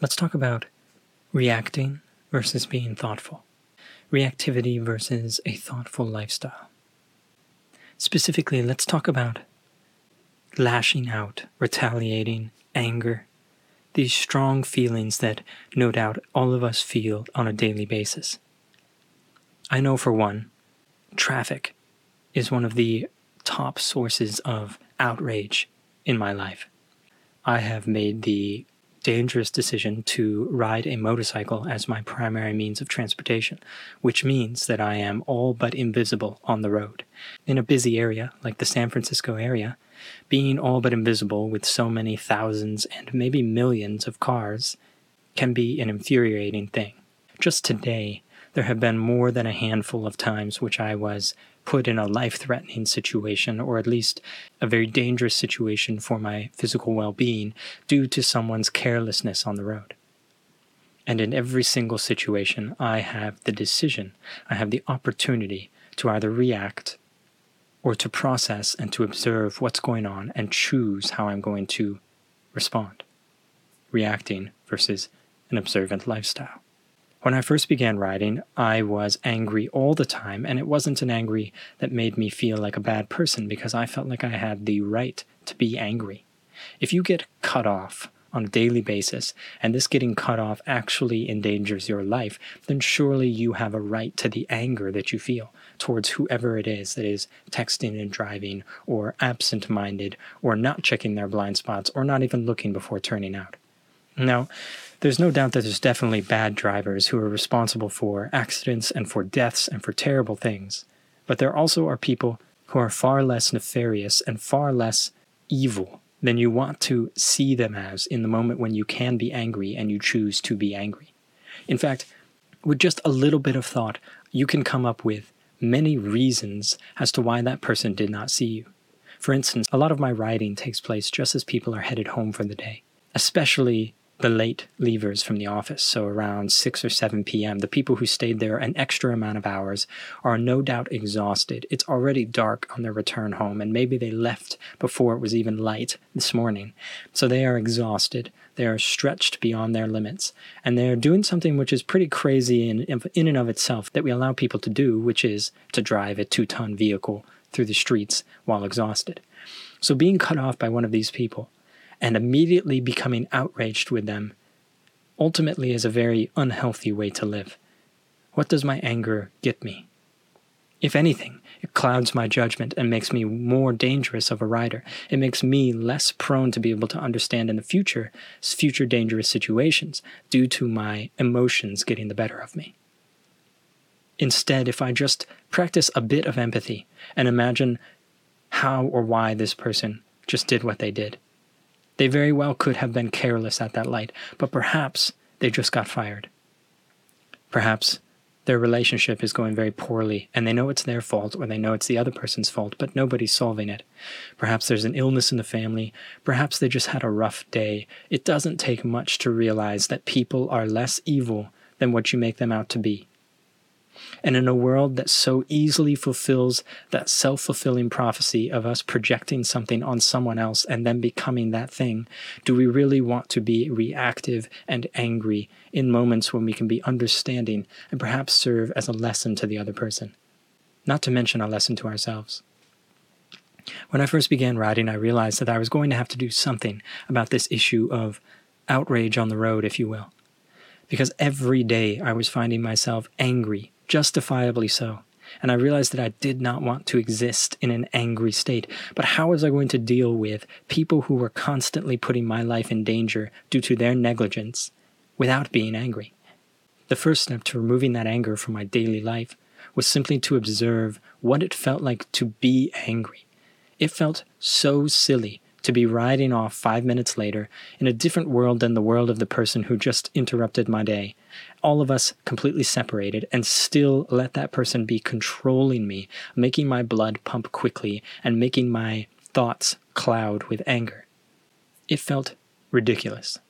let's talk about reacting versus being thoughtful, reactivity versus a thoughtful lifestyle. Specifically, let's talk about lashing out, retaliating, anger, these strong feelings that no doubt all of us feel on a daily basis. I know for one, traffic is one of the top sources of outrage in my life. I have made the dangerous decision to ride a motorcycle as my primary means of transportation, which means that I am all but invisible on the road. In a busy area like the San Francisco area, being all but invisible with so many thousands and maybe millions of cars can be an infuriating thing. Just today, there have been more than a handful of times which I was put in a life threatening situation, or at least a very dangerous situation for my physical well being, due to someone's carelessness on the road. And in every single situation, I have the decision, I have the opportunity to either react or to process and to observe what's going on and choose how I'm going to respond. Reacting versus an observant lifestyle. When I first began riding, I was angry all the time, and it wasn't an angry that made me feel like a bad person because I felt like I had the right to be angry. If you get cut off on a daily basis, and this getting cut off actually endangers your life, then surely you have a right to the anger that you feel towards whoever it is that is texting and driving, or absent minded, or not checking their blind spots, or not even looking before turning out. Now, there's no doubt that there's definitely bad drivers who are responsible for accidents and for deaths and for terrible things. But there also are people who are far less nefarious and far less evil than you want to see them as in the moment when you can be angry and you choose to be angry. In fact, with just a little bit of thought, you can come up with many reasons as to why that person did not see you. For instance, a lot of my riding takes place just as people are headed home for the day, especially the late leavers from the office, so around 6 or 7 p.m., the people who stayed there an extra amount of hours are no doubt exhausted. It's already dark on their return home, and maybe they left before it was even light this morning. So they are exhausted. They are stretched beyond their limits, and they are doing something which is pretty crazy in, in and of itself that we allow people to do, which is to drive a two ton vehicle through the streets while exhausted. So being cut off by one of these people and immediately becoming outraged with them ultimately is a very unhealthy way to live. What does my anger get me? If anything, it clouds my judgment and makes me more dangerous of a rider. It makes me less prone to be able to understand in the future future dangerous situations due to my emotions getting the better of me. Instead, if I just practice a bit of empathy and imagine how or why this person just did what they did, they very well could have been careless at that light, but perhaps they just got fired. Perhaps their relationship is going very poorly and they know it's their fault or they know it's the other person's fault, but nobody's solving it. Perhaps there's an illness in the family. Perhaps they just had a rough day. It doesn't take much to realize that people are less evil than what you make them out to be. And in a world that so easily fulfills that self fulfilling prophecy of us projecting something on someone else and then becoming that thing, do we really want to be reactive and angry in moments when we can be understanding and perhaps serve as a lesson to the other person? Not to mention a lesson to ourselves. When I first began riding, I realized that I was going to have to do something about this issue of outrage on the road, if you will. Because every day I was finding myself angry justifiably so. And I realized that I did not want to exist in an angry state. But how was I going to deal with people who were constantly putting my life in danger due to their negligence without being angry? The first step to removing that anger from my daily life was simply to observe what it felt like to be angry. It felt so silly to be riding off five minutes later in a different world than the world of the person who just interrupted my day. All of us completely separated, and still let that person be controlling me, making my blood pump quickly and making my thoughts cloud with anger. It felt ridiculous.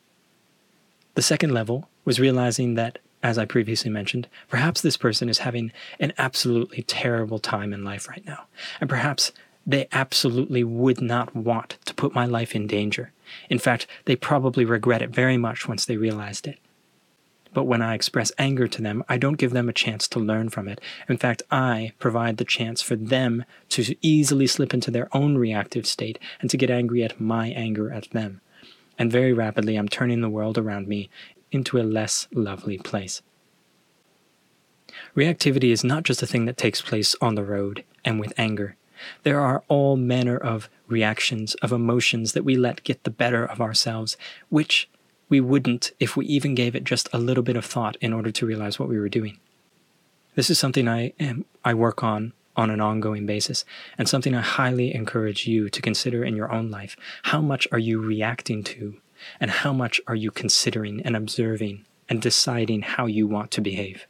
The second level was realizing that, as I previously mentioned, perhaps this person is having an absolutely terrible time in life right now, and perhaps they absolutely would not want to put my life in danger. In fact, they probably regret it very much once they realized it. But when I express anger to them, I don't give them a chance to learn from it. In fact, I provide the chance for them to easily slip into their own reactive state and to get angry at my anger at them. And very rapidly, I'm turning the world around me into a less lovely place. Reactivity is not just a thing that takes place on the road and with anger. There are all manner of reactions, of emotions that we let get the better of ourselves, which we wouldn't if we even gave it just a little bit of thought in order to realize what we were doing. This is something I am, I work on on an ongoing basis and something I highly encourage you to consider in your own life. How much are you reacting to and how much are you considering and observing and deciding how you want to behave?